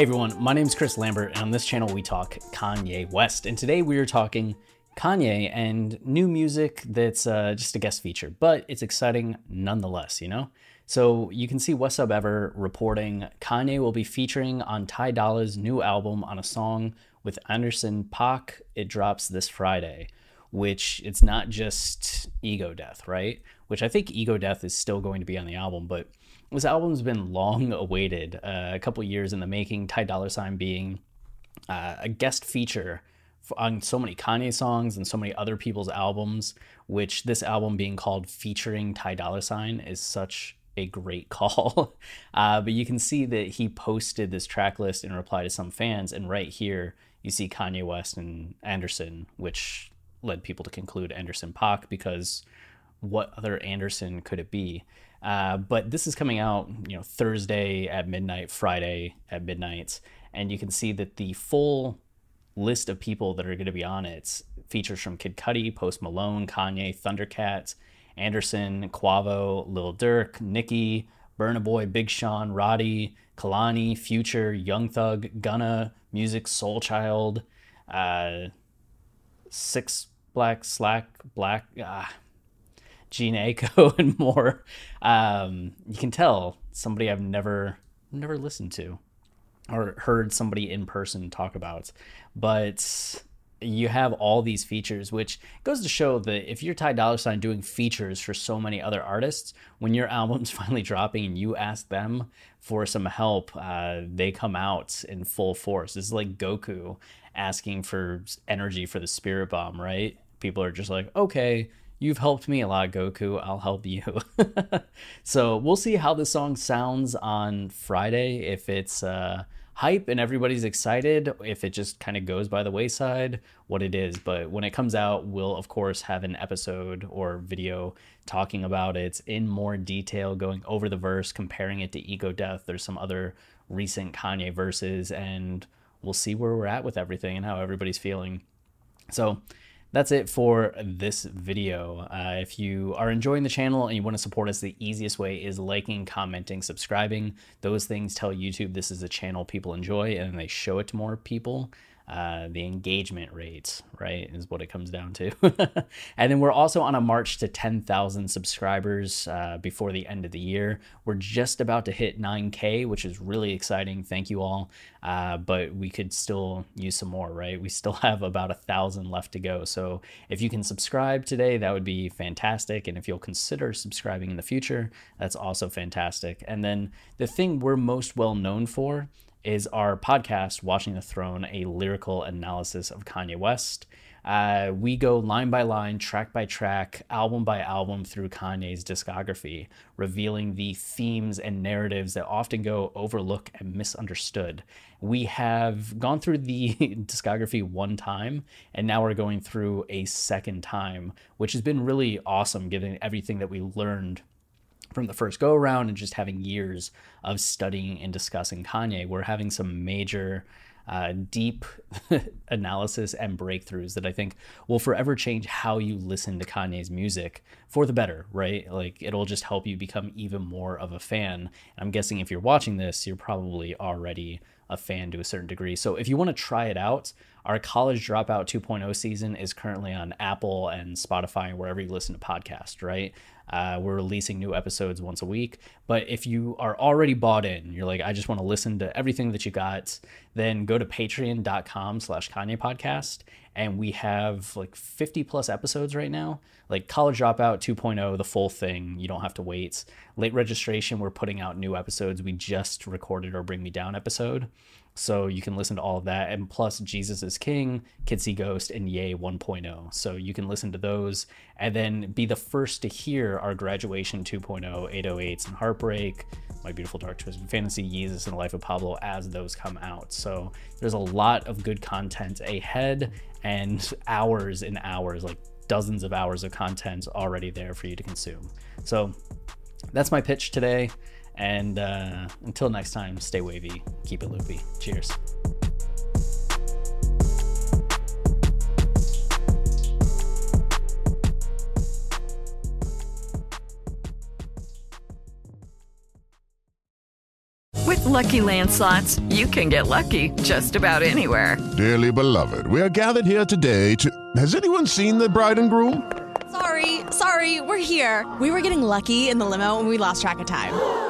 Hey everyone, my name is Chris Lambert, and on this channel we talk Kanye West. And today we are talking Kanye and new music that's uh, just a guest feature, but it's exciting nonetheless, you know? So you can see What's Up Ever reporting Kanye will be featuring on Ty Dolla's new album on a song with Anderson Paak. It drops this Friday, which it's not just Ego Death, right? Which I think Ego Death is still going to be on the album, but this album's been long awaited, uh, a couple years in the making. Ty Dolla Sign being uh, a guest feature on so many Kanye songs and so many other people's albums, which this album being called featuring Ty Dolla Sign is such a great call. uh, but you can see that he posted this track list in reply to some fans, and right here you see Kanye West and Anderson, which led people to conclude Anderson Paak because what other Anderson could it be? Uh, but this is coming out, you know, Thursday at midnight, Friday at midnight, and you can see that the full list of people that are going to be on it features from Kid Cudi, Post Malone, Kanye, Thundercat, Anderson, Quavo, Lil Durk, Nicki, Burna Boy, Big Sean, Roddy, Kehlani, Future, Young Thug, Gunna, Musiq, Soul Child, uh, Six Black Slack Black. Ah, Jhené Aiko and more. Um, you can tell somebody I've never never listened to or heard somebody in person talk about. But you have all these features, which goes to show that if you're Ty Dolla Sign doing features for so many other artists, when your album's finally dropping and you ask them for some help, uh, they come out in full force. This is like Goku asking for energy for the Spirit Bomb, right? People are just like, okay, you've helped me a lot, Goku. I'll help you. so we'll see how the song sounds on Friday. If it's uh, hype and everybody's excited, if it just kind of goes by the wayside, what it is. But when it comes out, we'll of course have an episode or video talking about it in more detail, going over the verse, comparing it to Ego Death. There's some other recent Kanye verses, and we'll see where we're at with everything and how everybody's feeling. So that's it for this video. Uh, if you are enjoying the channel and you want to support us, the easiest way is liking, commenting, subscribing. Those things tell YouTube this is a channel people enjoy and they show it to more people. Uh, the engagement rates, right, is what it comes down to. and then we're also on a march to 10,000 subscribers uh, before the end of the year. We're just about to hit 9K, which is really exciting. Thank you all. Uh, but we could still use some more, right? We still have about a thousand left to go. So if you can subscribe today, that would be fantastic. And if you'll consider subscribing in the future, that's also fantastic. And then the thing we're most well known for is our podcast, Watching the Throne, a lyrical analysis of Kanye West. Uh, we go line by line, track by track, album by album through Kanye's discography, revealing the themes and narratives that often go overlooked and misunderstood. We have gone through the discography one time, and now we're going through a second time, which has been really awesome given everything that we learned from the first go around and just having years of studying and discussing Kanye, we're having some major, uh, deep analysis and breakthroughs that I think will forever change how you listen to Kanye's music for the better, right? Like it'll just help you become even more of a fan. And I'm guessing if you're watching this, you're probably already a fan to a certain degree. So if you want to try it out, our College Dropout 2.0 season is currently on Apple and Spotify and wherever you listen to podcasts, right? Uh, we're releasing new episodes once a week. But if you are already bought in, you're like, I just want to listen to everything that you got, then go to patreon.com slash Kanye podcast. And we have like 50 plus episodes right now. Like College Dropout 2.0, the full thing. You don't have to wait. Late registration, we're putting out new episodes. We just recorded our Bring Me Down episode. So you can listen to all of that. And plus, Jesus is King, Kids See Ghost, and Ye 1.0. So you can listen to those and then be the first to hear our graduation 2.0, 808s, and Heartbreak, My Beautiful Dark Twisted Fantasy, Yeezus, and the Life of Pablo as those come out. So there's a lot of good content ahead and hours and hours, like dozens of hours of content already there for you to consume. So that's my pitch today. And uh, until next time, stay wavy, keep it loopy. Cheers. With Lucky Land slots, you can get lucky just about anywhere. Dearly beloved, we are gathered here today to. Has anyone seen the bride and groom? Sorry, sorry, we're here. We were getting lucky in the limo and we lost track of time.